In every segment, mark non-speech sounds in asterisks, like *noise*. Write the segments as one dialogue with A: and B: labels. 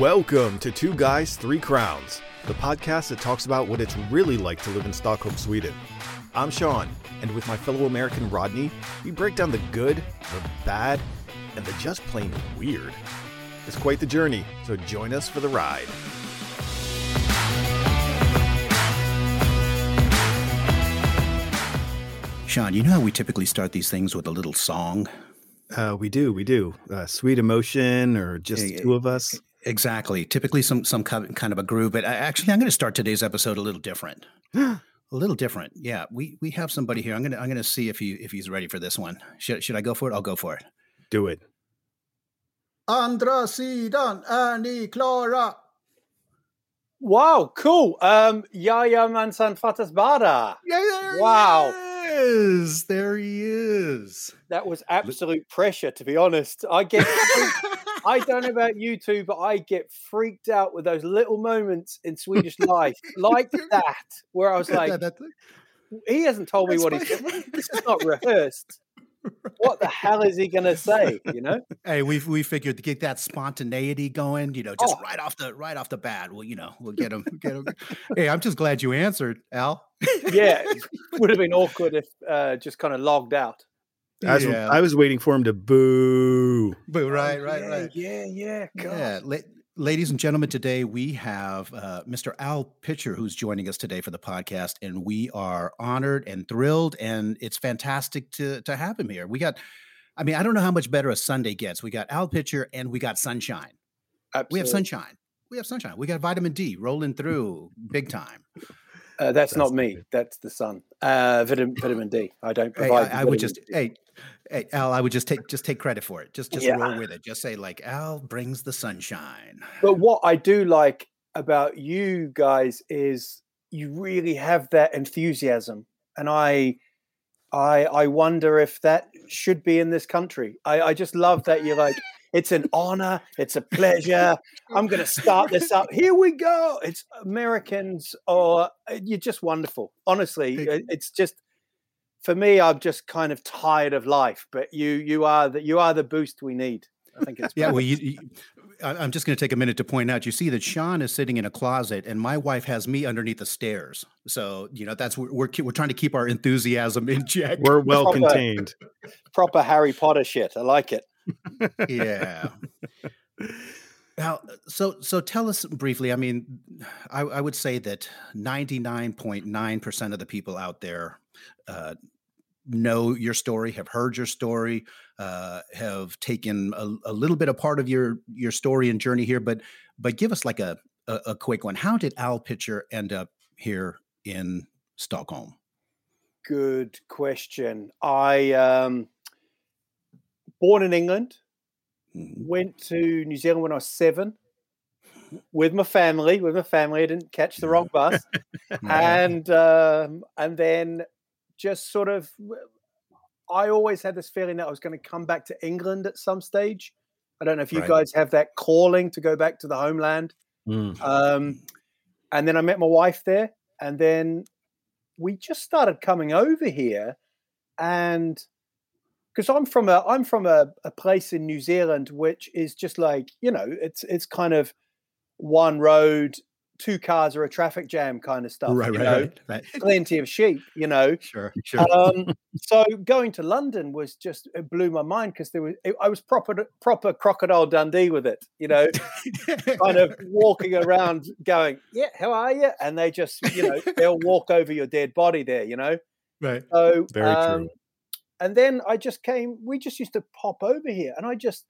A: Welcome to Two Guys, Three Crowns, the podcast that talks about what it's really like to live in Stockholm, Sweden. I'm Sean, and with my fellow American Rodney, we break down the good, the bad, and the just plain weird. It's quite the journey, so join us for the ride.
B: Sean, you know how we typically start these things with a little song?
A: Uh, we do, we do. Uh, sweet emotion, or just
B: Yeah,
A: two of us.
B: Exactly. Typically some some kind kind of a groove, but I- actually I'm going to start today's episode a little different. *gasps* a little different. Yeah, we we have somebody here. I'm going to I'm going to see if he if he's ready for this one. Should should I go for it? I'll go for it.
A: Do it.
C: Andra sidan, är ni klara?
D: Wow, cool. Um, Jajamensan fattas bara.
B: Yeah, there
D: Wow.
B: he is. There he is.
D: That was absolute pressure, to be honest. I get, *laughs* I don't know about you two, but I get freaked out with those little moments in Swedish life, like *laughs* that, where I was like, he hasn't told me what he's.
B: fine.
D: This is not rehearsed. What the hell is he going to say? You know? *laughs*
B: hey, we we figured to get that spontaneity going, you know, just
D: Oh.
B: right off the right off the bat. Well, you know, we'll get him get him. hey, I'm just glad you answered, Al. *laughs*
D: Yeah, would have been awkward if uh, just kind of logged out.
A: As
B: Yeah.
A: I was waiting for him to boo.
B: Boo! right,
D: Oh,
B: right,
D: yeah,
B: right.
D: Yeah, yeah, God.
B: Yeah, la- ladies and gentlemen, today we have uh, Mr. Al Pitcher who's joining us today for the podcast, and we are honored and thrilled, and it's fantastic to to have him here. We got, I mean, I don't know how much better a Sunday gets. We got Al Pitcher and we got sunshine. We have sunshine. We have sunshine. We got vitamin D rolling through big time.
D: Uh, that's, not me. That's the sun. Uh, vitamin, vitamin D. I don't
B: Hey,
D: provide.
B: I, I would just,
D: D.
B: hey, hey, Al, I would just take just take credit for it. Just just
D: Yeah.
B: roll with it. Just say like Al brings the sunshine.
D: But what I do like about you guys is you really have that enthusiasm, and I, I, I wonder if that should be in this country. I, I just love that you're like, it's an honor, it's a pleasure. I'm going to start this up. Here we go. It's Americans, or eh, you're just wonderful. Honestly, eh, it's just. For me, I'm just kind of tired of life, but you, you are the, you are the boost we need. I think it's
B: Yeah, well, you, you, I- I'm just going to take a minute to point out. You see that Sean is sitting in a closet, and my wife has me underneath the stairs. So you know that's we're we're, we're trying to keep our enthusiasm in check.
A: We're *laughs* well
D: Proper-
A: contained.
D: proper Harry Potter shit. I like it. *laughs* *laughs*
B: yeah. Now, so so tell us briefly. I mean, I, I would say that 99.9 percent of the people out there uh, know your story, have heard your story, uh, have taken a, a little bit of part of your your story and journey here. But but give us like a a, a quick one. How did Al Pitcher end up here in Stockholm?
D: Good question. I um born in England,
B: Mhm.
D: went to New Zealand when I was seven with my family. With my family, I didn't catch the wrong bus, *laughs* and um, and then just sort of, I always had this feeling that I was going to come back to England at some stage. I don't know if you
B: Right.
D: guys have that calling to go back to the homeland.
A: Mm.
D: Um, and then I met my wife there, and then we just started coming over here, and because I'm from a I'm from a, a place in New Zealand which is just like you know it's it's kind of one road, two cars or a traffic jam kind of stuff.
B: right,
D: you
B: right,
D: know?
B: right, right. *laughs*
D: Plenty of sheep, you know.
B: Sure, sure.
D: Um, *laughs* so going to London was just it blew my mind because there was it, I was proper proper crocodile Dundee with it, you know kind of walking around going, Yeah, how are you? And they just, you know, they'll *laughs* walk over your dead body there, you know?
B: right.
D: So,
A: Very true.
D: um, and then I just came, we just used to pop over here and I just,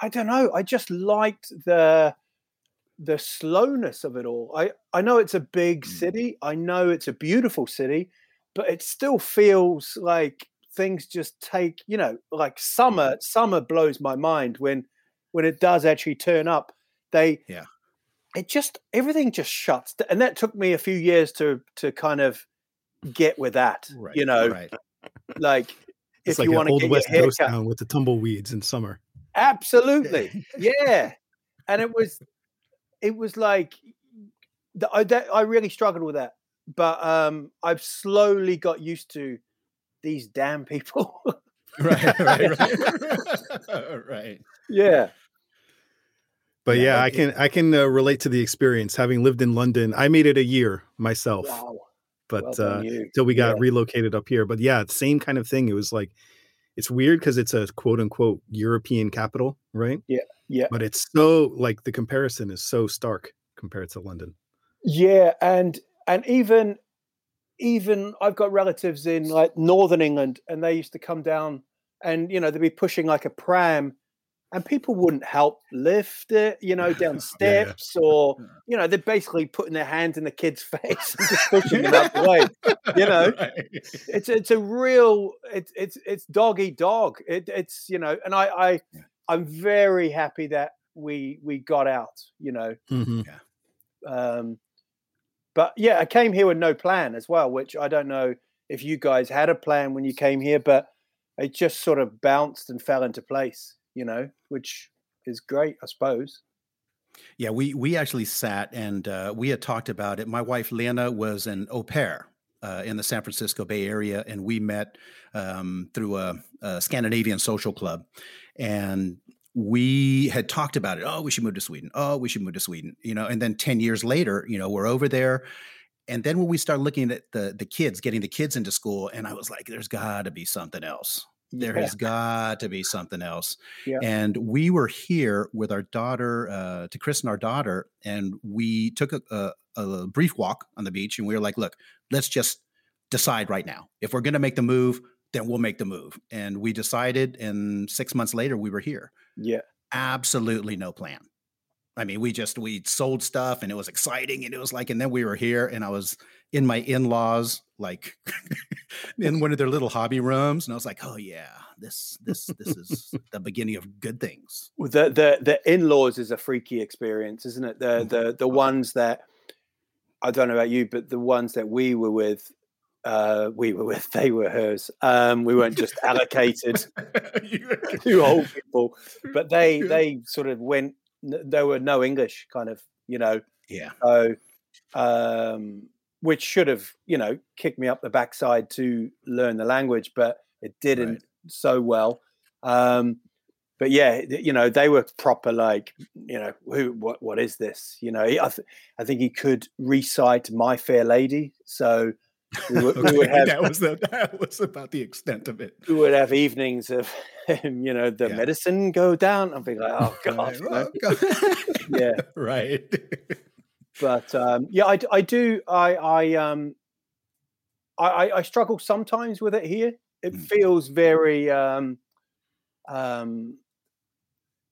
D: I don't know, I just liked the, the slowness of it all. I, I know it's a big
B: Mm.
D: city. I know it's a beautiful city, but it still feels like things just take, you know, like summer, summer blows my mind when, when it does actually turn up. They,
B: Yeah.
D: it just everything just shuts, and that took me a few years to to kind of get with that.
B: Right,
D: you know,
B: right.
D: like
A: It's
D: if
A: like
D: you want to
A: old
D: get
A: west
D: your hair
A: ghost town with the tumbleweeds in summer.
D: absolutely, yeah. And it was, it was like, I I really struggled with that, but um, I've slowly got used to these damn people. *laughs*
B: right, right, right. *laughs* right.
D: yeah,
A: But
B: Yeah,
A: yeah, I can I can uh, relate to the experience having lived in London. I made it a year myself,
D: Wow.
A: but
D: well
A: uh, till we got
D: Yeah.
A: relocated up here. But yeah, same kind of thing. It was like it's weird because it's a quote unquote European capital, right?
D: Yeah.
A: But it's so like the comparison is so stark compared to London.
D: Yeah, and and even even I've got relatives in like Northern England, and they used to come down, and you know they'd be pushing like a pram, and people wouldn't help lift it, you know, down
A: Yeah, *laughs* yeah.
D: steps, or *laughs* you know they're basically putting their hands in the kid's *laughs* face and just pushing them out the way. You know, it's it's a real it's it's it's dog eat dog. It, it's you know, and I I
B: Yeah.
D: I'm very happy that we we got out. You know,
A: Mhm.
D: um, but yeah, I came here with no plan as well, which I don't know if you guys had a plan when you came here, but it just sort of bounced and fell into place, you know, which is great, I suppose.
B: Yeah, we we actually sat and uh, we had talked about it. My wife Lena was an au pair uh, in the San Francisco Bay Area, and we met um, through a, a Scandinavian social club, and we had talked about it. Oh, we should move to Sweden. Oh, we should move to Sweden. You know, and then ten years later, you know, we're over there. And then when we start looking at the the kids, getting the kids into school, and I was like, "There's got to be something else. There
D: Yeah.
B: has got to be something else."
D: Yeah.
B: And we were here with our daughter uh, to christen our daughter, and we took a, a, a brief walk on the beach, and we were like, "Look, let's just decide right now. If we're going to make the move, then we'll make the move." And we decided, and six months later, we were here.
D: Yeah.
B: Absolutely no plan. I mean, we just we sold stuff, and it was exciting, and it was like, and then we were here, and I was in my in-laws like *laughs* in one of their little hobby rooms, and I was like, "Oh yeah, this this this is *laughs* the beginning of good things."
D: Well, the the the in-laws is a freaky experience, isn't it? The mm-hmm. the the mm-hmm. ones that I don't know about you, but the ones that we were with, uh, we were with, *laughs* they were hers. Um, we weren't just allocated *laughs* *laughs* to old people, but they
B: Yeah.
D: they sort of went. There were no English, kind of, you know.
B: Yeah,
D: So, um, which should have, you know, kicked me up the backside to learn the language, but it didn't
B: Right.
D: so well. Um, but yeah, you know, they were proper like, you know, who, what, what is this? You know, I, th- I think he could recite "My Fair Lady," so we would, we would have
B: that was the, that was about the extent of it.
D: we would have evenings of him, you know, the
B: Yeah.
D: medicine go down. I'd be like, oh god,
B: Right,
D: you know?
B: well, go- *laughs*
D: yeah. *laughs*
B: right.
D: but um, yeah, I do. I I um I, I, I struggle sometimes with it here. It
B: Mm.
D: feels very um um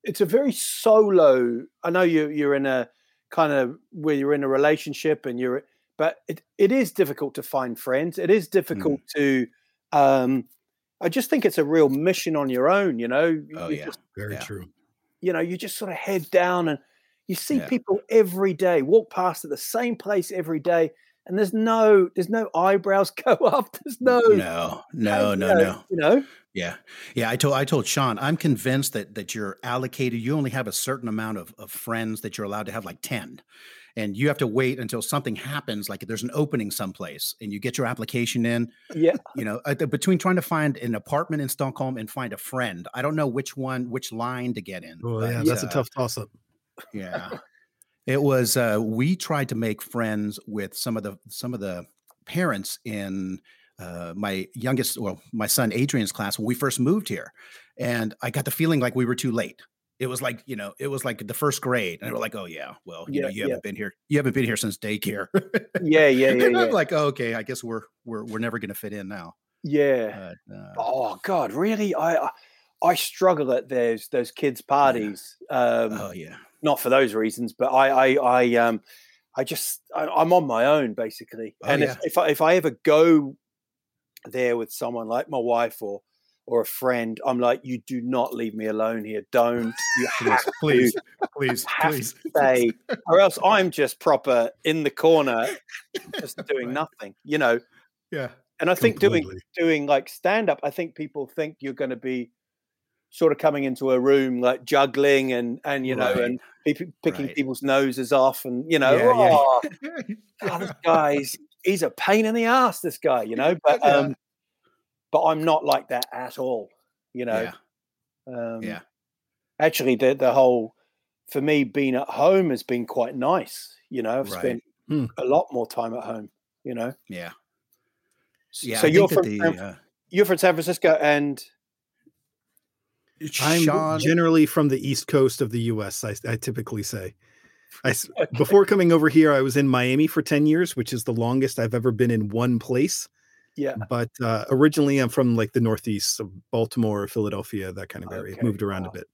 D: it's a very solo. I know you you're in a kind of where you're in a relationship and you're but it, it is difficult to find friends. It is difficult to um I just think it's a real mission on your own, you know.
B: Oh,
D: you
B: yeah.
D: just
A: Very
B: Yeah.
A: true.
D: you know, you just sort of head down and you see
B: Yeah.
D: people every day walk past at the same place every day, and there's no there's no eyebrows *laughs* go up. There's no
B: No, no,
D: you
B: no, no.
D: You know,
B: Yeah, yeah. I told I told Sean I'm convinced that that you're allocated. You only have a certain amount of of friends that you're allowed to have, like ten, and you have to wait until something happens, like there's an opening someplace, and you get your application in.
D: yeah,
B: You know, uh, the- between trying to find an apartment in Stockholm and find a friend, I don't know which one, which line to get in.
A: Oh
B: but,
A: yeah, that's a
B: uh,
A: tough toss up.
B: yeah it was uh we tried to make friends with some of the some of the parents in uh my youngest well my son adrian's class when we first moved here and i got the feeling like we were too late it was like you know it was like the first grade and we're like oh yeah well you know you
D: yeah.
B: haven't been here you haven't been here since daycare
D: yeah, yeah, *laughs* yeah,
B: and i'm
D: yeah.
B: like oh, okay i guess we're we're, we're never going to fit in now
D: yeah.
B: but, uh,
D: Oh God, really? I I, I struggle at those those kids' parties. Um,
B: oh yeah
D: not for those reasons, but I I, I um I just I, I'm on my own basically,
B: Oh,
D: and
B: yeah.
D: if if I, if I ever go there with someone like my wife or or a friend, I'm like, you do not leave me alone here. Don't you *laughs* have
B: please
D: to
B: please please
D: stay, or else I'm just proper in the corner, just *laughs* doing
B: Right.
D: nothing, you know.
B: yeah
D: And I think doing doing like stand up, I think people think you're going to be sort of coming into a room like juggling and and you know
B: Right.
D: and picking
B: Right.
D: people's noses off and you know
B: Yeah, yeah.
D: oh, *laughs* God, this guy's he's a pain in the ass this guy you know but
B: Yeah.
D: um but I'm not like that at all you know
B: yeah
D: um
B: Yeah.
D: actually the the whole for me, being at home has been quite nice. You know, I've
B: Right.
D: spent
A: Hmm.
D: a lot more time at home. You know,
B: Yeah. Yeah.
D: So
B: I
D: you're from
B: the, uh,
D: you're from San Francisco, and
A: I'm
B: Sean,
A: generally from the East Coast of the U.S. I, I typically say. I s *laughs* before coming over here, I was in Miami for ten years, which is the longest I've ever been in one place.
D: yeah,
A: But uh, originally, I'm from like the Northeast, so Baltimore, Philadelphia, that kind of area.
D: Okay,
A: Moved around
D: wow.
A: a bit.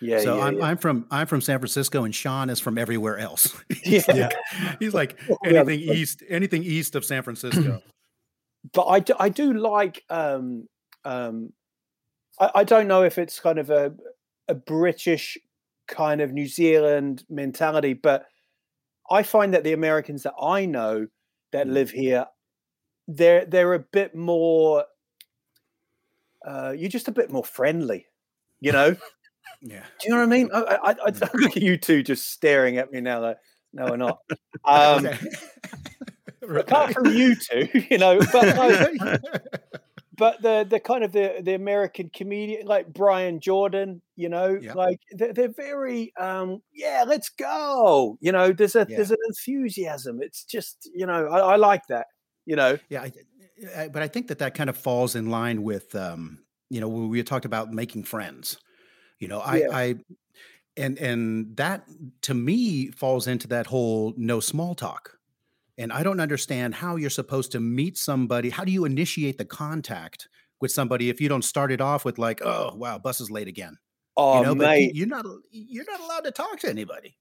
D: yeah,
B: so
D: yeah,
B: I'm
D: yeah.
B: I'm from I'm from San Francisco, and Sean is from everywhere else. *laughs* *laughs*
D: Yeah.
B: he's, like, he's like
D: Yeah.
B: anything east anything east of San Francisco. *clears throat*
D: but I do, I do like um um I, I don't know if it's kind of a a British kind of New Zealand mentality, but I find that the Americans that I know that
B: Mm.
D: live here, they're they're a bit more uh you're just a bit more friendly, you know? *laughs*
B: yeah.
D: Do you know what I mean? I, I, I, I *laughs* look at you two just staring at me now like no we're not. *laughs* Um apart from you two, you know, but no, but the the kind of the the American comedian like Brian Jordan, you know, like they're, they're very um yeah, let's go. You know, there's a
B: Yeah.
D: there's an enthusiasm. It's just you know I, I like that. You know,
B: Yeah, I, I, but I think that that kind of falls in line with, um, you know, when we talked about making friends. You know, I,
D: Yeah.
B: I, and and that to me falls into that whole no small talk. And I don't understand how you're supposed to meet somebody. How do you initiate the contact with somebody if you don't start it off with like, oh wow, bus is late again?
D: oh
B: you know,
D: mate,
B: you, are not you're not allowed to talk to anybody.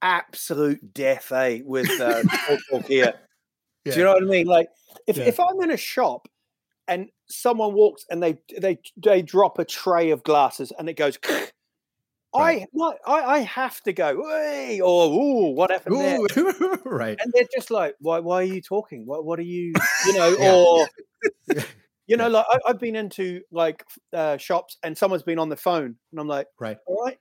D: absolute death, eh? With uh, talk here. *laughs* Do you know what I mean? Like if,
B: Yeah.
D: if I'm in a shop and someone walks and they they they drop a tray of glasses and it goes *laughs*
B: Right.
D: I, no, I I have to go, hey, or ooh, what happened there? *laughs*
B: Right.
D: And they're just like, why why are you talking? What what are you you *laughs* know,
B: Yeah.
D: or you know, like I, I've been into like uh, shops and someone's been on the phone and I'm like,
B: Right.
D: all right,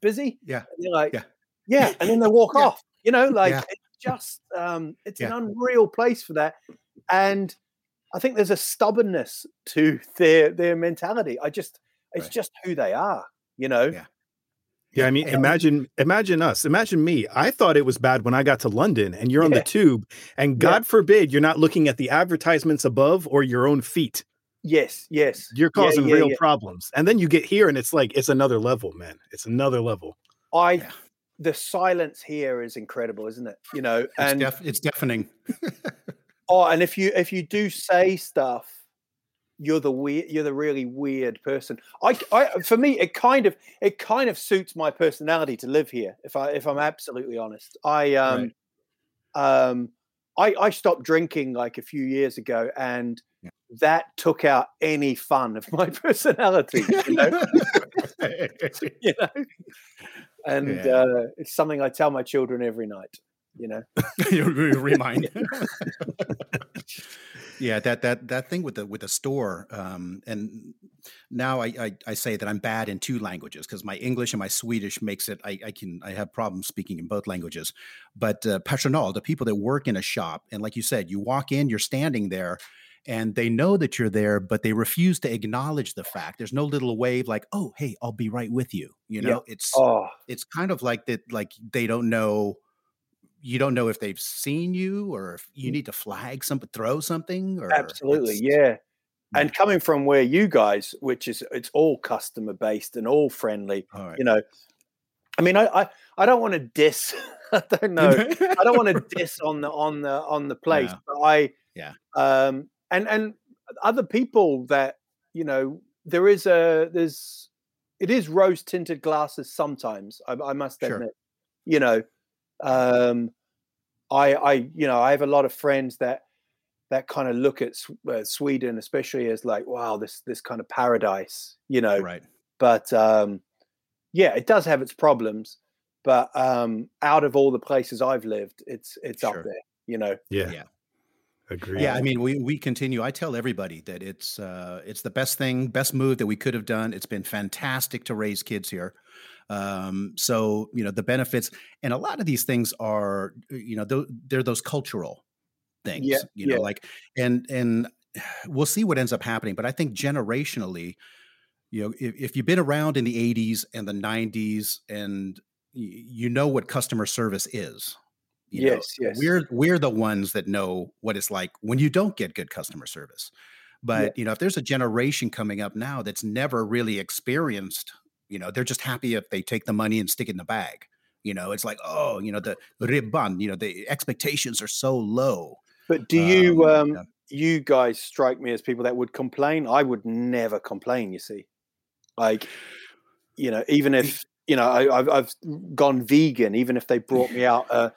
D: busy?
B: Yeah.
D: And they're like,
B: Yeah.
D: yeah, and then they walk *laughs*
B: Yeah.
D: off. You know, like
B: Yeah.
D: it's just um it's
B: Yeah.
D: an unreal place for that. And I think there's a stubbornness to their their mentality. I just it's
B: Right.
D: just who they are, you know.
B: Yeah.
A: Yeah, I mean, imagine imagine us. Imagine me. I thought it was bad when I got to London and you're on
D: Yeah.
A: the tube and
D: Yeah.
A: God forbid you're not looking at the advertisements above or your own feet.
D: Yes, yes.
A: You're causing
D: yeah,
A: real
D: yeah.
A: problems. And then you get here and it's like it's another level, man. It's another level.
D: I
B: Yeah.
D: the silence here is incredible, isn't it? You know,
B: It's,
D: and
B: def- it's deafening. *laughs*
D: oh, and if you if you do say stuff, you're the weird, you're the really weird person. I, I, for me, it kind of it kind of suits my personality to live here. If I if I'm absolutely honest, I um um I I stopped drinking like a few years ago, and
B: Yeah.
D: that took out any fun of my *laughs* personality. You know, *laughs* you know, and
B: Yeah.
D: uh, it's something I tell my children every night. You know. *laughs*
B: You remind. Yeah, that that that thing with the with the store, um, and now I, I I say that I'm bad in two languages because my English and my Swedish makes it I, I can I have problems speaking in both languages. But uh, personal, the people that work in a shop, and like you said, you walk in, you're standing there. And they know that you're there, but they refuse to acknowledge the fact. There's no little wave like, "Oh, hey, I'll be right with you." You know, it's
D: Oh,
B: it's kind of like that like they don't know you don't know if they've seen you or if you need to flag something throw something or
D: absolutely yeah. And coming from where you guys which is it's all customer based and all friendly
B: all right.
D: you know i mean i i, I don't want to diss *laughs* i don't *laughs* know i don't want to diss on the on the on the place but i
B: Yeah.
D: um and and other people that you know there is a there's it is rose tinted glasses sometimes i, I must
B: Sure.
D: admit you know um i i you know i have a lot of friends that that kind of look at uh, sweden especially as like wow this this kind of paradise you know
B: right
D: but um yeah it does have its problems but um out of all the places i've lived it's it's
B: Sure.
D: up there you know
A: Yeah.
B: Yeah.
A: Agreed.
B: yeah i mean we we continue i tell everybody that it's uh it's the best thing best move that we could have done it's been fantastic to raise kids here um so you know the benefits and a lot of these things are you know tho- they're those cultural things
D: Yeah,
B: you know
D: yeah.
B: like and and *sighs* we'll see what ends up happening but i think generationally you know if, if you've been around in the 80s and the 90s and y- you know what customer service is. you know?
D: Yes, yes.
B: We're we're the ones that know what it's like when you don't get good customer service. But you know, if there's a generation coming up now that's never really experienced, you know, they're just happy if they take the money and stick it in the bag. You know, it's like, oh, you know, the ribbon, you know, the expectations are so low.
D: But do you
B: Um,
D: um, you guys strike me as people that would complain? I would never complain. You see, like you know, even if you know I, I've I've gone vegan, even if they brought me out a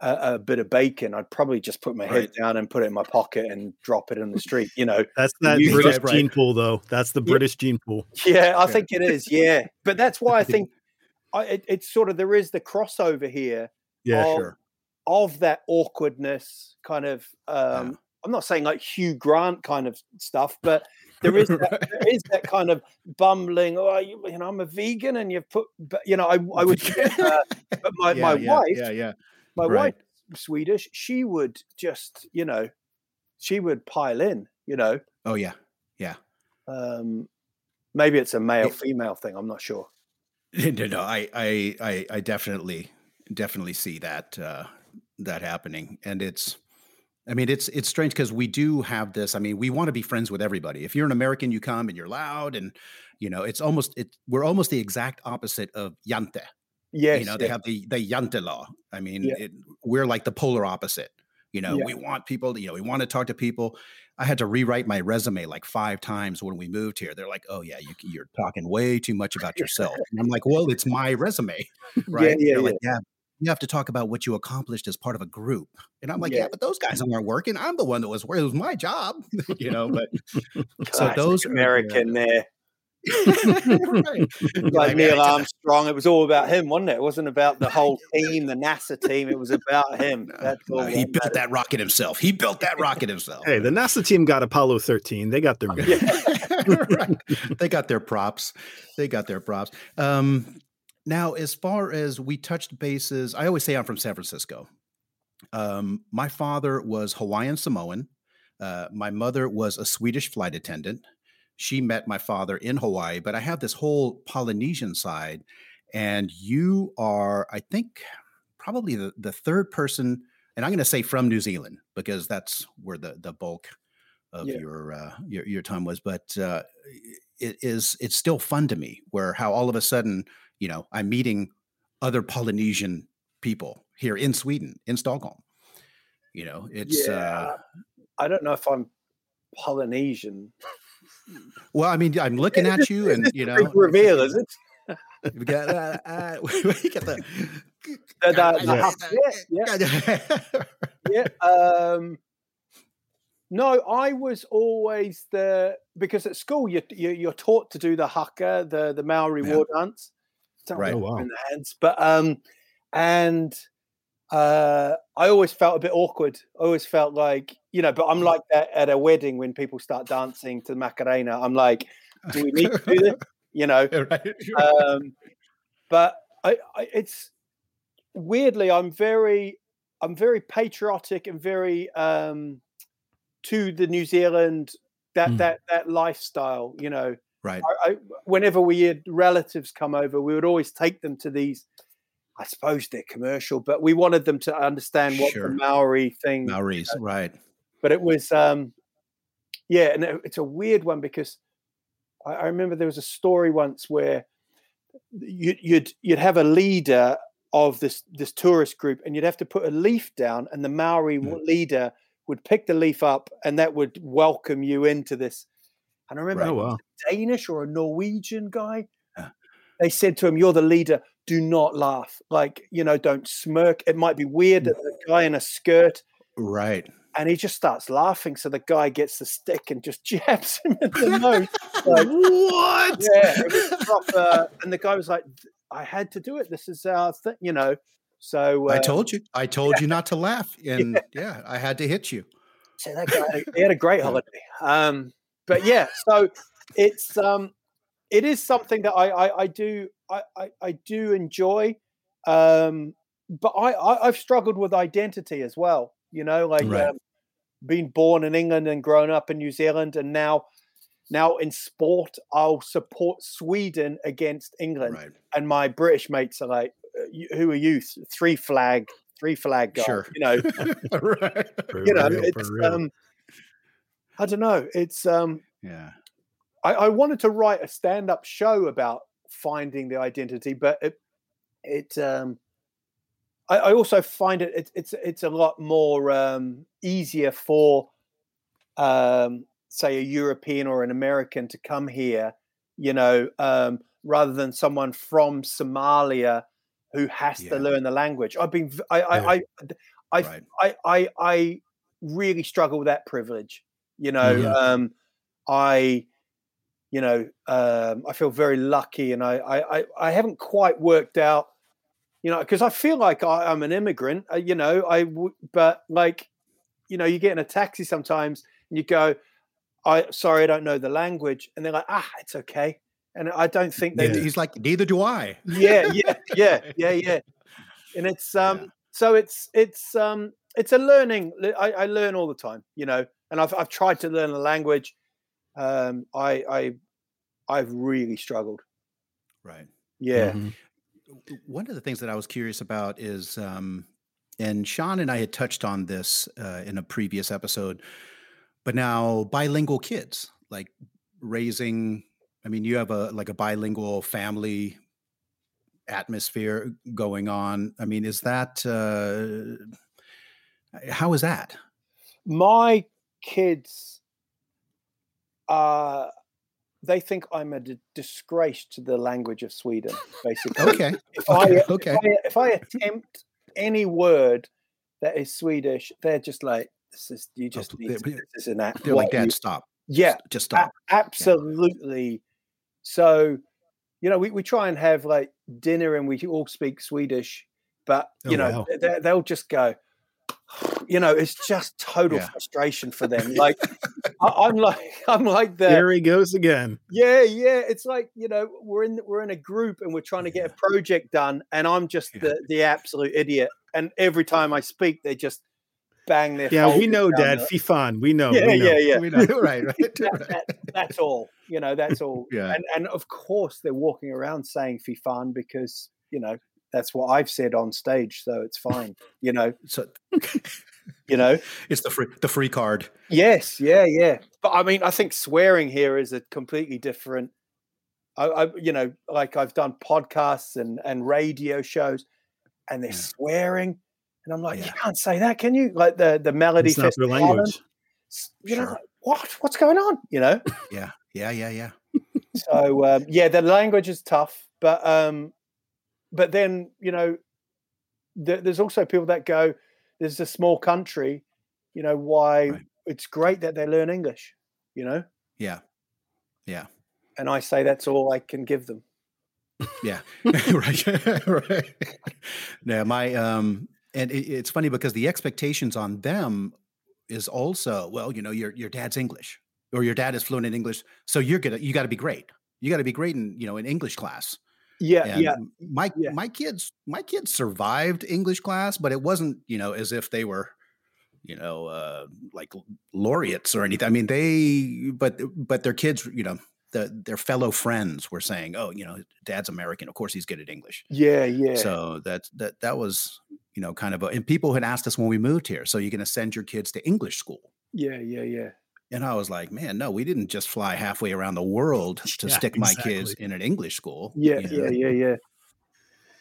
D: a, a bit of bacon, I'd probably just put my head down and put it in my pocket and drop it in the street. You know,
E: That's that
D: You-
E: British
B: Right, right.
E: gene pool, though. That's the
D: Yeah.
E: British gene pool.
D: Yeah, I
B: Yeah.
D: think it is. Yeah, but that's why I *laughs* think I, it, it's sort of there is the crossover here
E: Yeah,
D: of,
B: sure.
D: of that awkwardness, kind of. Um, I'm not saying like Hugh Grant kind of stuff, but there is that,
B: Right. *laughs*
D: there is that kind of bumbling. Oh, you, you know, I'm a vegan, and you've put, but you know, I I would. *laughs* Uh, but my
B: Yeah,
D: my
B: yeah,
D: wife,
B: Yeah, yeah.
D: My
B: right.
D: wife, Swedish, she would just, you know, she would pile in. You know,
B: Oh yeah. Yeah.
D: um, maybe it's a male female thing. I'm not sure. *laughs*
B: no, no, I, I, I, I definitely, definitely see that, uh, that happening, and it's, I mean, it's, it's strange because we do have this. I mean, we want to be friends with everybody. If you're an American, you come and you're loud, and you know, it's almost, it. We're almost the exact opposite of Jante.
D: Yes,
B: you know, they
D: yeah.
B: have the the Jante law. I mean,
D: Yeah.
B: it, we're like the polar opposite. You know,
D: Yeah.
B: we want people. To, you know, we want to talk to people. I had to rewrite my resume like five times when we moved here. They're like, "Oh yeah, you, you're talking way too much about yourself." *laughs* And I'm like, "Well, it's my resume, *laughs* right?"
D: yeah,
B: They're like, "Yeah, you have to talk about what you accomplished as part of a group." And I'm like, "Yeah,
D: Yeah.
B: but those guys aren't working. I'm the one that was. It was my job, *laughs* you know." But so those are
D: American there, *laughs*
B: right. *laughs*
D: like
B: I
D: Neil Armstrong. It was all about him, wasn't it? It wasn't about the whole *laughs* team, the NASA team. It was about him.
B: No,
D: That's all.
B: no, he built that rocket himself. He built that rocket himself.
E: Hey, the NASA team got Apollo 13. They got their mission.
B: Right. They got their props. They got their props. Um, now, as far as we touched bases, I always say I'm from San Francisco. Um, my father was Hawaiian Samoan. Uh, my mother was a Swedish flight attendant. She met my father in Hawaii, but I have this whole Polynesian side. And you are, I think, probably the, the third person, and I'm going to say from New Zealand because that's where the, the bulk of
D: Yeah.
B: your, uh, your your time was. But uh, it is it's still fun to me where how all of a sudden you know I'm meeting other Polynesian people here in Sweden in Stockholm. You know, it's uh,
D: I don't know if I'm Polynesian.
B: Well, I mean, I'm looking at you, and you know,
D: reveal, is it?
B: we got uh, uh, *laughs* we got the.
D: The- the- the
B: yeah,
D: Yeah. *laughs* Um, no, I was always the because at school you, you you're taught to do the haka, the the Maori
B: Yeah.
D: war dance, Don't
B: Right.
E: Oh, wow.
D: in the hands, but um, and uh, I always felt a bit awkward. I always felt like you know, but I'm like that at a wedding when people start dancing to the Macarena. I'm like, do we need to do this? *laughs* You know,
B: right. *laughs*
D: um, but I, I, it's weirdly I'm very I'm very patriotic and very um, to the New Zealand that
E: Mm.
D: that that lifestyle. You know,
B: right.
D: I, I, whenever we had relatives come over, we would always take them to these. I suppose they're commercial, but we wanted them to understand what
B: Sure.
D: the Maori thing
B: Maoris, right.
D: But it was um yeah and it- it's a weird one because I, I remember there was a story once where you, you'd you'd have a leader of this this tourist group and you'd have to put a leaf down and the maori
B: Mm.
D: leader would pick the leaf up and that would welcome you into this and i remember
B: Right.
E: Oh, wow.
D: a danish or a norwegian guy
B: Yeah.
D: they said to him you're the leader do not laugh like you know don't smirk it might be weird that the guy in a skirt
B: Right.
D: And he just starts laughing. So the guy gets the stick and just *laughs* jabs him in the *laughs* nose. Like,
E: What?
D: yeah, proper. And the guy was like, "I had to do it. This is our thing," you know. So uh,
B: I told you. I told you not to laugh, *laughs* and yeah, I had to hit you.
D: so that guy he had a great holiday. Um, but yeah, so it's um, it is something that I I, I do I, I I do enjoy. Um, but I, I I've struggled with identity as well. You know, like
B: Right.
D: um, being born in England and grown up in New Zealand, and now now in sport, I'll support Sweden against England,
B: Right.
D: and my British mates are like, who are you? Three flag, three flag guy.
B: Sure.
D: You know, *laughs* *laughs*
B: right.
D: You know,
E: real,
D: it's um, I don't know. It's um,
B: Yeah.
D: I, I wanted to write a stand-up show about finding the identity, but it, it um, I, I also find it, it it's it's a lot more um, easier for um, say a European or an American to come here, you know, um, rather than someone from Somalia who has
B: Yeah.
D: to learn the language. I've been I I
E: Yeah.
D: I, I,
B: Right.
D: I, I I really struggle with that privilege. You know,
E: Mhm.
D: um, I, you know, um, I feel very lucky, and I, I, I haven't quite worked out, you know, because I feel like I, I'm an immigrant. Uh, you know, I, w- but like, you know, you get in a taxi sometimes, and you go, I sorry, I don't know the language, and they're like, ah, it's okay, and I don't think they
E: Yeah.
B: He's like, neither do I.
D: yeah yeah yeah *laughs* yeah yeah and it's um so it's it's um it's a learning I, I learn all the time you know and i've i've tried to learn a language um i i i've really struggled
B: Right.
D: yeah
E: Mhm.
B: One of the things that I was curious about is, um, and Sean and I had touched on this uh, in a previous episode, but now bilingual kids, like raising. I mean, you have a like a bilingual family atmosphere going on. I mean, is that uh, how is that?
D: my kids uh they think i'm a d- disgrace to the language of sweden basically
B: Okay.
D: if I
B: Okay.
D: if I, if I attempt any word that is Swedish, they're just like, "This is you oh, just
B: Oh,
D: need to, this is an act."
B: They're like,
D: what you-"
B: Dad, stop.
D: Yeah,
B: Just
D: a-
B: stop.
D: absolutely. So, you know, we, we try and have like dinner and we all speak Swedish, but oh, you
E: Oh,
D: know,
E: wow.
D: they, they'll just go. You know, it's just total
B: Yeah.
D: frustration for them. *laughs* Like, I, I'm like, *laughs* I'm like the
E: Here he goes again.
D: yeah, yeah. It's like you know we're in we're in a group and we're trying to get a project done, and I'm just
B: Yeah.
D: the the absolute idiot. And every time I speak, they just bang their.
E: Yeah, we know, Dad. Fifan, we know.
D: Yeah,
E: we know.
D: yeah, yeah.
B: We know, *laughs* right, right.
D: That, that, that's all. You know, that's all.
B: Yeah.
D: And and of course they're walking around saying "fifan" because you know that's what I've said on stage, so it's fine. You know, *laughs*
B: So
D: you know. *laughs*
B: it's the free the free card.
D: Yes, yeah, yeah. But I mean, I think swearing here is a completely different. I, I you know, like I've done podcasts and and radio shows, and they're
B: Yeah.
D: swearing, and I'm like,
B: Yeah.
D: you can't say that, can you? Like the the melody
E: It's not their language.
D: You know,
B: Sure.
D: like, what what's going on? You know. *laughs*
B: Yeah, yeah, yeah, yeah.
D: so um, yeah, the language is tough, but um, but then you know, th- there's also people that go, "There's a small country, you know, why
B: Right.
D: it's great that they learn English," you know.
B: Yeah. Yeah.
D: and I say that's all I can give them.
B: Yeah. *laughs* right. *laughs* right. Yeah. My um and it, it's funny because the expectations on them is also, well, you know, your your dad's English or your dad is fluent in English. So you're gonna you gotta be great. You gotta be great in, you know, in English class.
D: Yeah,
B: And
D: yeah,
B: my
D: yeah.
B: my kids my kids survived English class, but it wasn't you know as if they were you know uh, like laureates or anything. I mean they but but their kids you know the, their fellow friends were saying oh you know dad's American of course he's good at English.
D: yeah, yeah.
B: So that that that was you know kind of a and people had asked us when we moved here so you're going to send your kids to English school.
D: yeah, yeah, yeah.
B: And I was like, man, no, we didn't just fly halfway around the world *laughs* to
E: Yeah,
B: stick my kids in an English school.
D: Yeah,
B: you
D: yeah,
B: know?
D: yeah, yeah.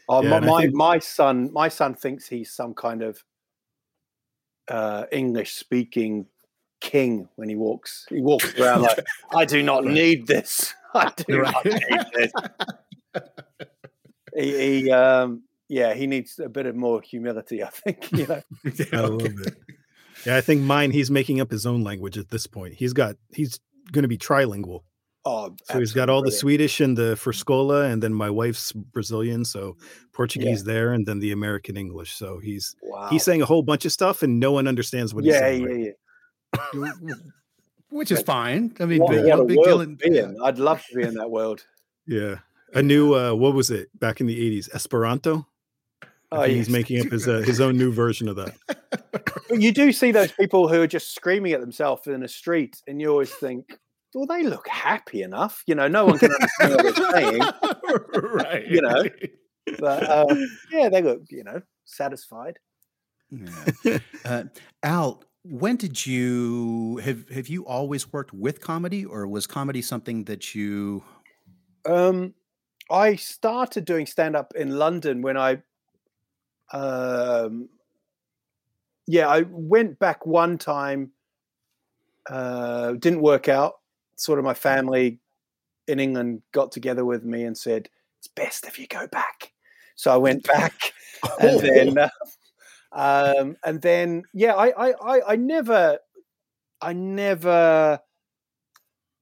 D: Oh,
E: Yeah,
D: my, my,
E: think-
D: my son, my son thinks he's some kind of uh, English speaking king when he walks. He walks around like, *laughs* I do not need this. *laughs* I do not need this. He, he um, yeah, he needs a bit of more humility. I think. You know.
E: I love it. Yeah, I think mine. He's making up his own language at this point. He's got. He's going to be trilingual.
D: Oh,
E: So he's got all the Swedish and the Friscola, and then my wife's Brazilian, so Portuguese there, and then the American English. So he's.
D: Wow.
E: he's saying a whole bunch of stuff, and no one understands what he's saying.
D: yeah,
E: right?
D: yeah.
B: Which is fine. I mean,
D: What,
B: big,
D: what a
B: big deal. in-
D: be in. I'd love to be in that world.
E: Yeah. A new uh what was it back in the 80s? Esperanto? I
D: Oh,
E: he's
D: yes.
E: making up his uh, his own new version of that. *laughs*
D: But you do see those people who are just screaming at themselves in the street, and you always think, well, they look happy enough. You know, no one can understand what they're saying. *laughs*
B: right.
D: You know? but uh, yeah, they look you know satisfied.
B: Yeah. Uh, Al, when did you have have you always worked with comedy, or was comedy something that you?
D: Um, I started doing stand up in London when I, um, yeah, I went back one time. Uh, didn't work out. Sort of my family in England got together with me and said it's best if you go back. So I went back, *laughs* and then, uh, um, and then, yeah, I, I, I, I never, I never,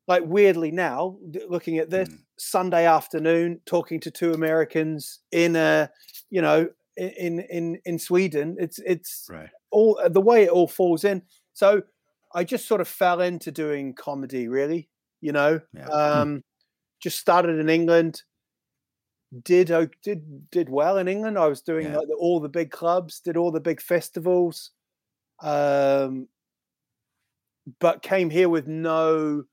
D: like weirdly now looking at this
B: Mm.
D: Sunday afternoon, talking to two Americans in a, you know, in in in Sweden. It's it's
B: Right.
D: all the way it all falls in. So I just sort of fell into doing comedy, really. You know,
B: Yeah.
D: um, just started in England. Did did did well in England. I was doing
B: Yeah.
D: like the, all the big clubs, did all the big festivals, um, but came here with no.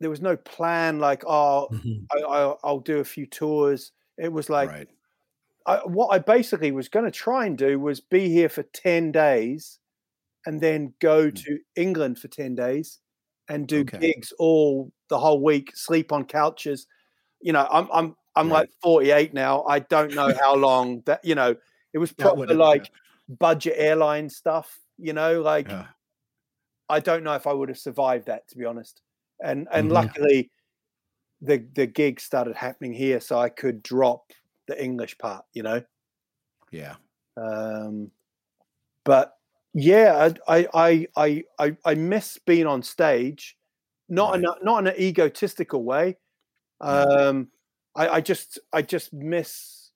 D: There was no plan. Like, oh,
E: Mhm.
D: I, I, I'll do a few tours. It was like
B: right.
D: I, what I basically was going to try and do was be here for 10 days and then go
B: Mm.
D: to England for 10 days and do
B: Okay.
D: gigs all the whole week, sleep on couches. You know, I'm I'm I'm
B: Right.
D: like 48 now. I don't know how long that, you know, it was
B: would've-
D: like budget airline stuff, you know, like
B: Yeah.
D: I don't know if I would have survived that to be honest. And and
B: Mhm.
D: luckily the the gig started happening here so I could drop the English part, you know.
B: Yeah.
D: Um, but yeah, I, I I I I miss being on stage, not in a, not in an egotistical way. Um, I, I just I just miss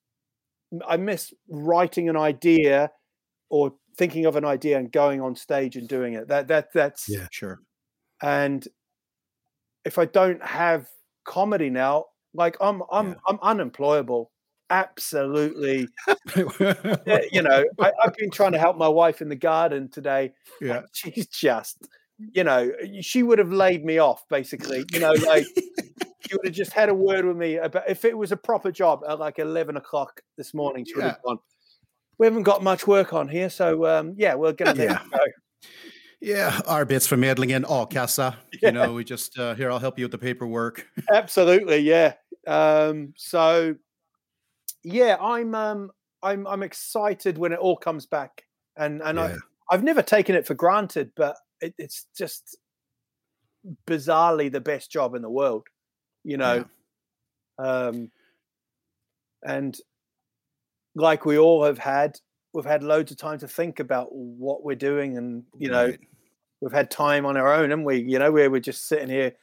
D: I miss writing an idea or thinking of an idea and going on stage and doing it. That that that's
E: Yeah.
B: Sure.
D: and if I don't have comedy now, like I'm I'm
B: Yeah.
D: I'm unemployable. Absolutely *laughs* you know, I, I've been trying to help my wife in the garden today.
B: Yeah.
D: She's just, you know, she would have laid me off basically. You know, like *laughs* she would have just had a word with me about if it was a proper job at like eleven o'clock this morning. She would have gone. We haven't got much work on here, so um, yeah, we're gonna
B: Yeah.
D: go.
B: Yeah, arbetsförmedlingen, a-kassa. *laughs*
D: Yeah.
B: You know, we just uh, here. I'll help you with the paperwork.
D: Absolutely, yeah. Um, so yeah, I'm um, I'm I'm excited when it all comes back, and and I,
B: Yeah.
D: I've never taken it for granted, but it, it's just bizarrely the best job in the world, you know. Um, and like we all have had, we've had loads of time to think about what we're doing, and you know,
B: Right.
D: we've had time on our own, and we, you know, where we're just sitting here.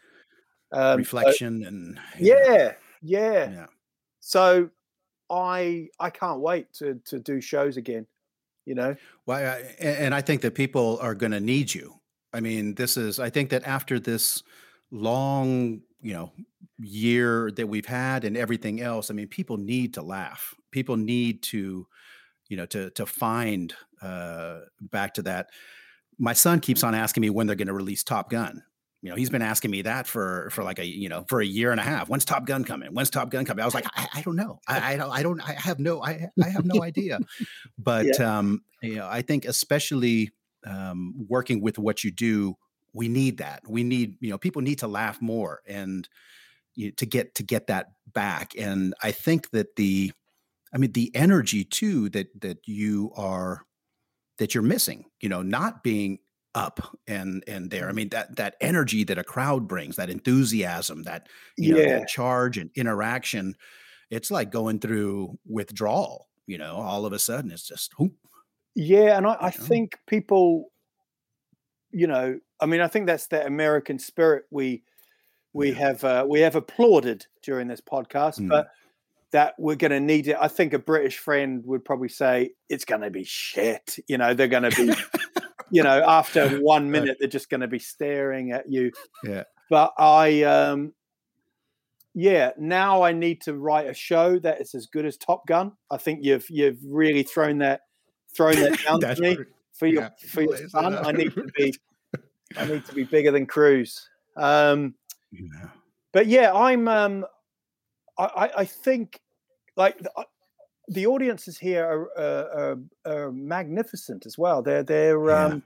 D: Um, so-
B: reflection and
D: yeah, yeah.
B: yeah.
D: So I I can't wait to to do shows again. You know.
B: Well, I, and I think that people are going to need you. I mean, this is. I think that after this long, you know, year that we've had and everything else, I mean, people need to laugh. People need to, you know, to to find uh, back to that. My son keeps on asking me when they're going to release Top Gun. You know, he's been asking me that for for like a you know for a year and a half. When's Top Gun coming? When's Top Gun coming? I was like, I, I don't know. I, I don't. I don't. I have no. I I have no idea. *laughs* But um, you know, I think especially um, working with what you do, we need that. We need you know people need to laugh more and you, know, to get to get that back. And I think that the, I mean, the energy too that that you are that you're missing. You know, not being up and and there. I mean that that energy that a crowd brings, that enthusiasm, that you know,
D: Yeah.
B: that charge and interaction. It's like going through withdrawal. You know, all of a sudden it's just whoop.
D: Yeah, and I, I
B: know?
D: think people, you know, I mean, I think that's that American spirit we we
B: Yeah.
D: have uh, we have applauded during this podcast,
B: Mm.
D: but that we're going to need it. I think a British friend would probably say it's going to be shit. You know, they're going to be, you know, after *laughs* one minute they're just going to be staring at you.
B: Yeah.
D: But I, um, yeah, now I need to write a show that is as good as Top Gun. I think you've you've really thrown that thrown that *laughs* down to me for your
B: Yeah,
D: for your son. I need to be *laughs* I need to be bigger than Cruise. Um,
B: You know.
D: but yeah, I'm um, I, I I think like the, audiences here are, uh, are, are magnificent as well. They're they're
B: Yeah.
D: um,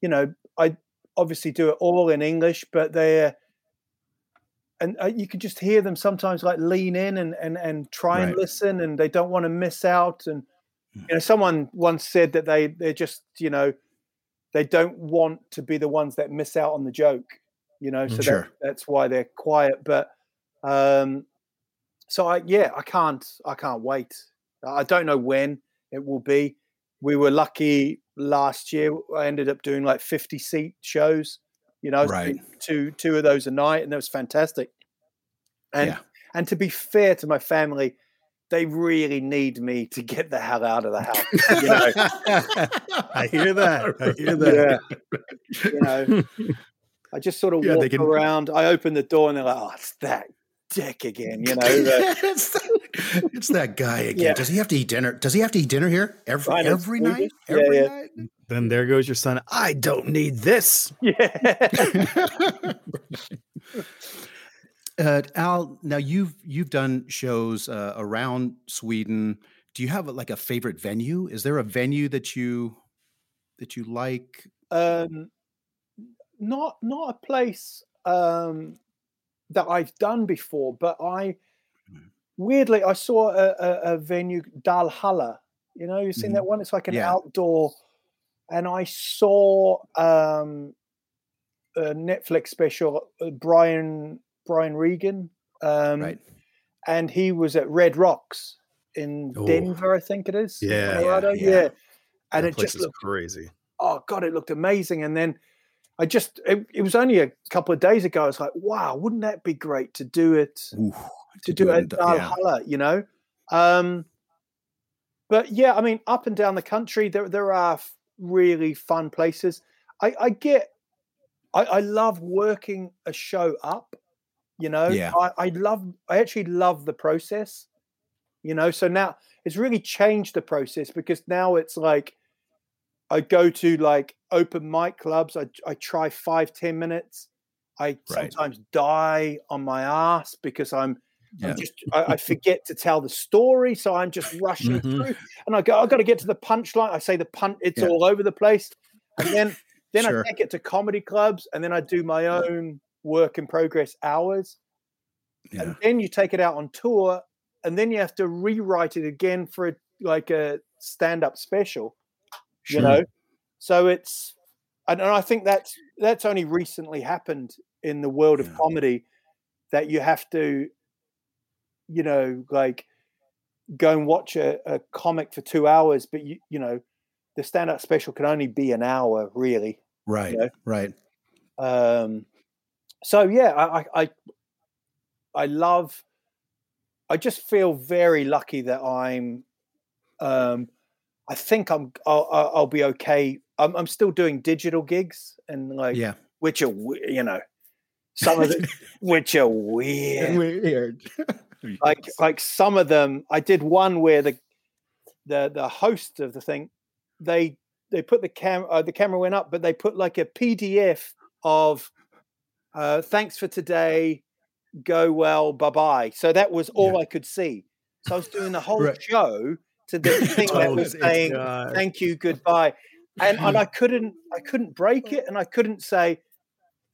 D: you know I obviously do it all in English, but they're and uh, you can just hear them sometimes like lean in and and and try and listen, and they don't want to miss out. And you know, someone once said that they they're just you know they don't want to be the ones that miss out on the joke. You know, so that, that's why they're quiet. But um, so I yeah, I can't I can't wait. I don't know when it will be. We were lucky last year. I ended up doing like fifty seat shows. You know,
B: Right.
D: two two of those a night, and that was fantastic. And
B: Yeah.
D: and to be fair to my family, they really need me to get the hell out of the house. You know, *laughs*
E: I hear that. *laughs* I hear that.
D: yeah. you know, *laughs* I just sort of
B: Yeah,
D: walk
B: can-
D: around. I open the door, and they're like, "Oh, it's that dick again." You *laughs* know, the-
B: it's, that, it's that guy again.
D: Yeah.
B: Does he have to eat dinner? Does he have to eat dinner here every
D: Right, it's
B: every night?
D: Yeah,
B: Every
D: yeah.
B: night?
E: Then there goes your son. I don't need this.
D: yeah. *laughs*
B: uh, Al, now you've you've done shows uh, around Sweden. Do you have like a favorite venue? Is there a venue that you that you like?
D: um, not not a place um, that I've done before, but I
B: Mhm.
D: weirdly I saw a, a, a venue Dalhalla. You know, you've seen
B: Mhm.
D: that one. It's like an
B: Yeah.
D: outdoor, and I saw um, a Netflix special. Uh, Brian Brian Regan, um,
B: Right.
D: and he was at Red Rocks in
E: Oh.
D: Denver, I think it is.
E: Yeah,
D: Colorado.
B: yeah.
D: yeah. And
E: that
D: it just looked
E: crazy.
D: oh god it looked amazing and then i just it, it was only a couple of days ago i was like wow wouldn't that be great to do it
B: Ooh,
D: to do it
B: in
D: at
B: yeah.
D: You know um but yeah i mean up and down the country there there are really fun places i i get i i love working a show up you know
B: Yeah.
D: i i love i actually love the process you know so now it's really changed the process because now it's like i go to like open mic clubs i, I try five ten minutes i
B: Right.
D: sometimes die on my ass because i'm
B: Yeah.
D: I'm just I, I forget to tell the story, so I'm just rushing
E: Mhm.
D: through, and I go. I've got to get to the punchline. I say the punt. It's
B: Yeah.
D: all over the place, and then then
B: Sure.
D: I take it to comedy clubs, and then I do my own work in progress hours,
B: Yeah.
D: and then you take it out on tour, and then you have to rewrite it again for a, like a stand up special. You know, so it's and, I think that's that's only recently happened in the world of
B: Yeah.
D: comedy that you have to you know like go and watch a, a comic for two hours but you you know the stand-up special can only be an hour really
B: Right.
D: know?
B: Right.
D: um so yeah I, I i i love i just feel very lucky that i'm um i think i'm i'll, I'll be okay. I'm, I'm still doing digital gigs and like
B: Yeah.
D: which are you know some of them *laughs* which are weird.
B: Weird. *laughs*
D: like like some of them i did one where the the the host of the thing they they put the cam uh, the camera went up but they put like a pdf of uh thanks for today. Go well. Bye bye so that was all i could see. So i was doing the whole
B: Right.
D: show to the *laughs* thing that
E: Oh,
D: was saying
E: God.
D: thank you goodbye and and i *laughs* couldn't i couldn't break it and i couldn't say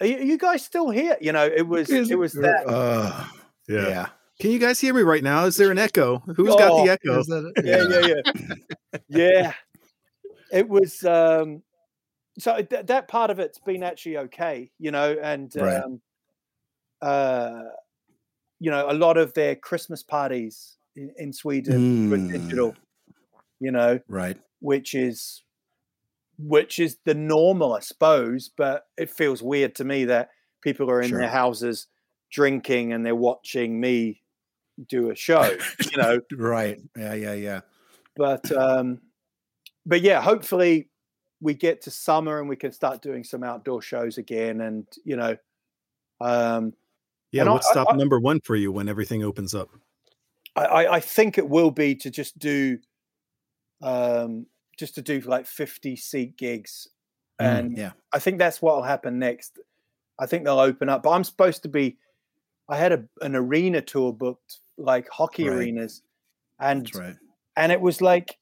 D: are you, are you guys still here you know it was it was that
B: Uh,
E: yeah.
B: yeah.
E: Can you guys hear me right now? Is there an echo? Who's got
D: Oh,
E: the echo?
B: Is that it?
D: yeah, yeah, *laughs* yeah, yeah. It was um, so th- that part of it's been actually okay, you know, and
B: Right.
D: um, uh, you know, a lot of their Christmas parties in, in Sweden were
B: Mm.
D: digital, you know,
B: Right.
D: which is which is the normal, I suppose, but it feels weird to me that people are in
B: Sure.
D: their houses drinking and they're watching me do a show, you know *laughs*
B: Right. Yeah. Yeah. Yeah.
D: but um but yeah hopefully we get to summer and we can start doing some outdoor shows again and you know um
E: Yeah, what's stop
D: I-
E: number one for you when everything opens up?
D: I, I i think it will be to just do um just to do like 50 seat gigs and
B: Yeah.
D: i think that's what will happen next i think they'll open up but i'm supposed to be i had a, an arena tour booked like hockey
B: Right.
D: arenas, and
B: right.
D: and it was like,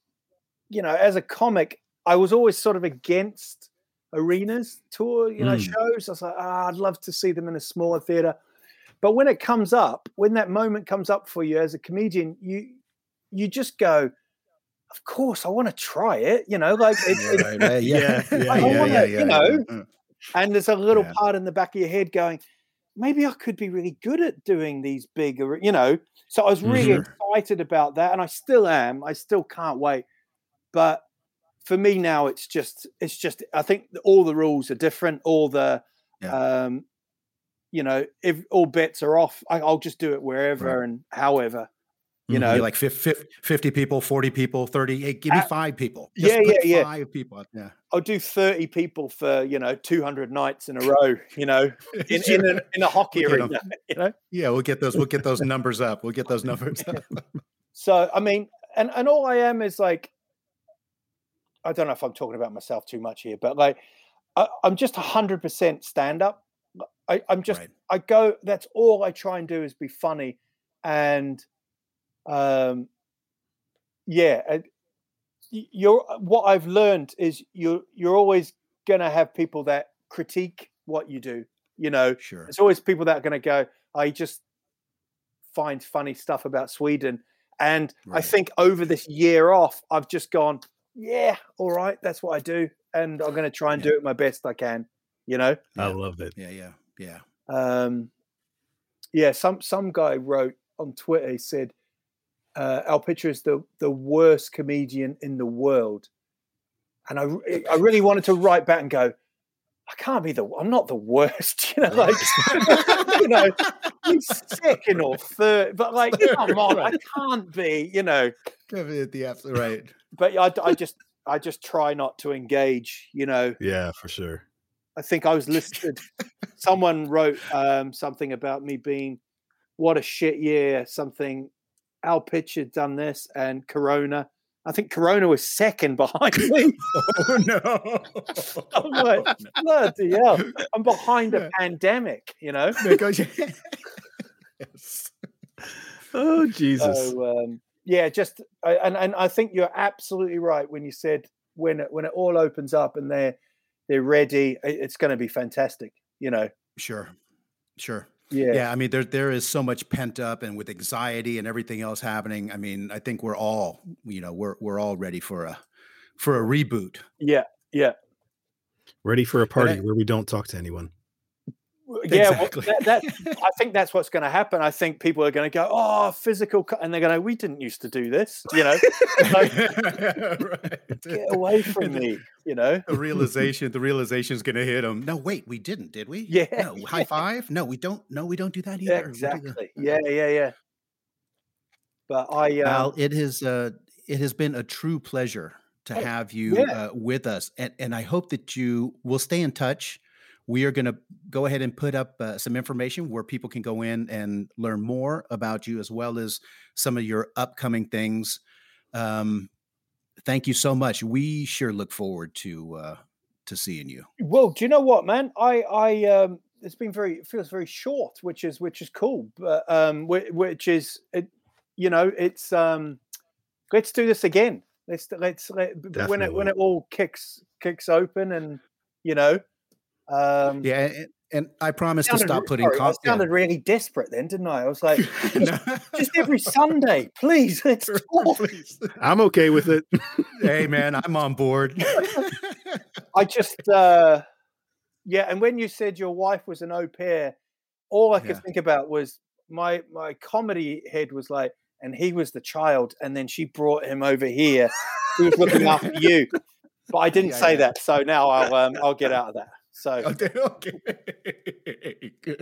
D: you know, as a comic, I was always sort of against arenas tour, you know,
E: Mm.
D: shows. I was like, ah, I'd love to see them in a smaller theater. But when it comes up, when that moment comes up for you as a comedian, you you just go, of course, I want to try it. You know, like it, it-
B: Right, right,
E: Yeah,
B: yeah, *laughs*
E: yeah,
D: I
E: yeah,
D: wanna,
E: yeah,
D: you know,
B: yeah.
D: and there's a little
B: Yeah.
D: part in the back of your head going, maybe I could be really good at doing these bigger, you know. So I was mm-hmm. really
B: Sure.
D: excited about that, and I still am. I still can't wait. But for me now, it's just, it's just. I think all the rules are different. All the,
B: Yeah.
D: um, you know, if all bets are off, I, I'll just do it wherever and however. You
B: Mhm.
D: know,
B: You're like fif- fif- 50 people, 40 people, 30. Hey, give me
D: Uh,
B: five people.
D: yeah,
B: put
D: yeah, yeah.
B: Five people. Yeah.
D: I'll do thirty people for you know two hundred nights in a row. You know, *laughs* in in a, in a hockey
B: We'll
D: arena. *laughs* You know.
B: Yeah, we'll get those. We'll get those numbers up. We'll get those numbers *laughs* up.
D: So I mean, and and all I am is like, I don't know if I'm talking about myself too much here, but like, I, I'm just hundred percent stand up. I, I'm just
B: Right.
D: I go. That's all I try and do is be funny, and um, yeah. and y- You're what I've learned is you're you're always gonna have people that critique what you do. You know,
B: Sure.
D: there's always people that are going to go, I just find funny stuff about Sweden. And I think over this year off, I've just gone, yeah, all right, that's what I do. And I'm going to try and
B: Yeah.
D: do it my best I can, you know?
E: I
B: Yeah.
E: love it.
B: Yeah, yeah, yeah.
D: Um, yeah, some, some guy wrote on Twitter, he said, uh, Al Pitcher is the, the worst comedian in the world. And I, I really wanted to write back and go, I can't be the, I'm not the worst, *laughs* you know, like, you know, he's second or third, but like, *laughs* come on, I can't be, you know.
B: the absolute right.
D: But I, I just, I just try not to engage, you know.
E: Yeah, for sure.
D: I think I was listed. someone wrote um, something about me being, what a shit year. Something, Al Pitch had done this, and Corona. I think Corona was second *laughs* behind *laughs* me.
B: Oh no! *laughs*
D: I'm like, bloody hell! I'm behind a pandemic, you know.
B: There goes your- yes.
E: Oh Jesus.
D: So um, yeah, just and and I think you're absolutely right when you said when it, when it all opens up and they're they're ready, it's going to be fantastic. You know.
B: Sure, sure.
D: Yeah.
B: Yeah, I mean, there there is so much pent up, and with anxiety and everything else happening, I mean, I think we're all, you know, we're we're all ready for a for a reboot.
D: Yeah. Yeah.
E: Ready for a party where we don't talk to anyone.
D: Yeah, well, that, that, *laughs* I think that's what's going to happen. I think people are going to go, "Oh, physical," co-" and they're going to, "We didn't used to do this," you know. *laughs* Like,
B: right.
D: Get away from me, you know.
B: The realization, the realization is going to hit them. No, wait, we didn't, did we? *laughs*
D: Yeah,
B: No, high five? No, we don't. No, we don't do that either.
D: Yeah, exactly. Yeah, yeah, yeah. But I, um,
B: Al, it has uh, it has been a true pleasure to have you
D: yeah.
B: uh, with us, and and I hope that you will stay in touch. We are going to go ahead and put up uh, some information where people can go in and learn more about you, as well as some of your upcoming things. Um, thank you so much. We sure look forward to uh, to seeing you.
D: Well, do you know what, man? I, I, um, it's been very, it feels very short, which is, which is cool. But, um, which, which is, it, you know, it's, um, let's do this again. Let's, let's, let, b- when it, when it all kicks, kicks open and, you know, um,
B: Yeah, and, and I promise to stop
D: re-
B: putting.
D: sorry, I
B: com- yeah.
D: sounded really desperate then, didn't I? I was like, *laughs*
B: No.
D: just every Sunday, please, *laughs* let's talk.
B: Please.
E: I'm okay with it. *laughs*
B: hey man, I'm on board.
D: I just, uh, yeah. And when you said your wife was an au pair, all I could
B: Yeah.
D: think about was my my comedy head was like, and he was the child, and then she brought him over here. He was looking after you, but I didn't
B: Yeah,
D: say
B: yeah.
D: that, so now I'll um, I'll get out of that. So *laughs*
B: okay, okay.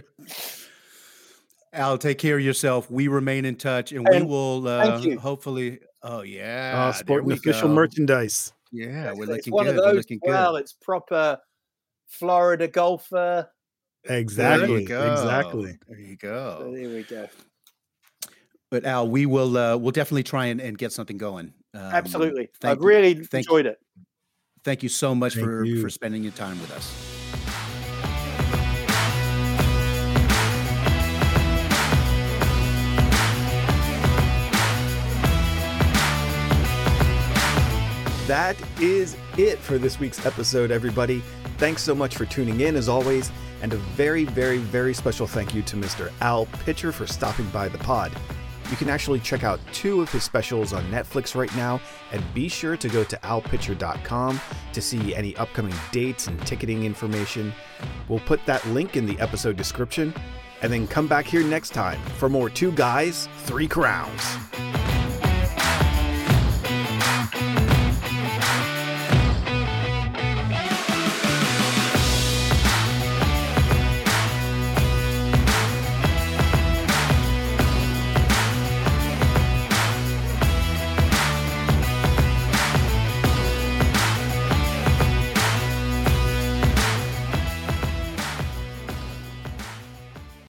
B: Al, take care of yourself. We remain in touch, and we will uh,
D: you.
B: hopefully. Oh yeah,
E: Uh,
B: there
E: sporting official
B: go.
E: merchandise.
B: Yeah, we're
D: it's
B: looking
D: one
B: good.
D: of
B: We're
D: those.
B: looking good.
D: Well, it's proper Florida golfer.
E: Exactly.
B: go.
E: Exactly.
B: There you
D: So
B: go.
D: there we go.
B: But Al, we will uh, we'll definitely try and, and get something going. Um,
D: Absolutely,
B: thank
D: I've
B: you.
D: really
B: Thank-
D: enjoyed it.
B: Thank you so much
E: Thank
B: for
E: you.
B: for spending your time with us.
A: That is it for this week's episode, everybody. Thanks so much for tuning in, as always, and a very, very, very special thank you to Mr. Al Pitcher for stopping by the pod. You can actually check out two of his specials on Netflix right now, and be sure to go to alpitcher.com to see any upcoming dates and ticketing information. We'll put that link in the episode description, and then come back here next time for more Two Guys, Three Crowns.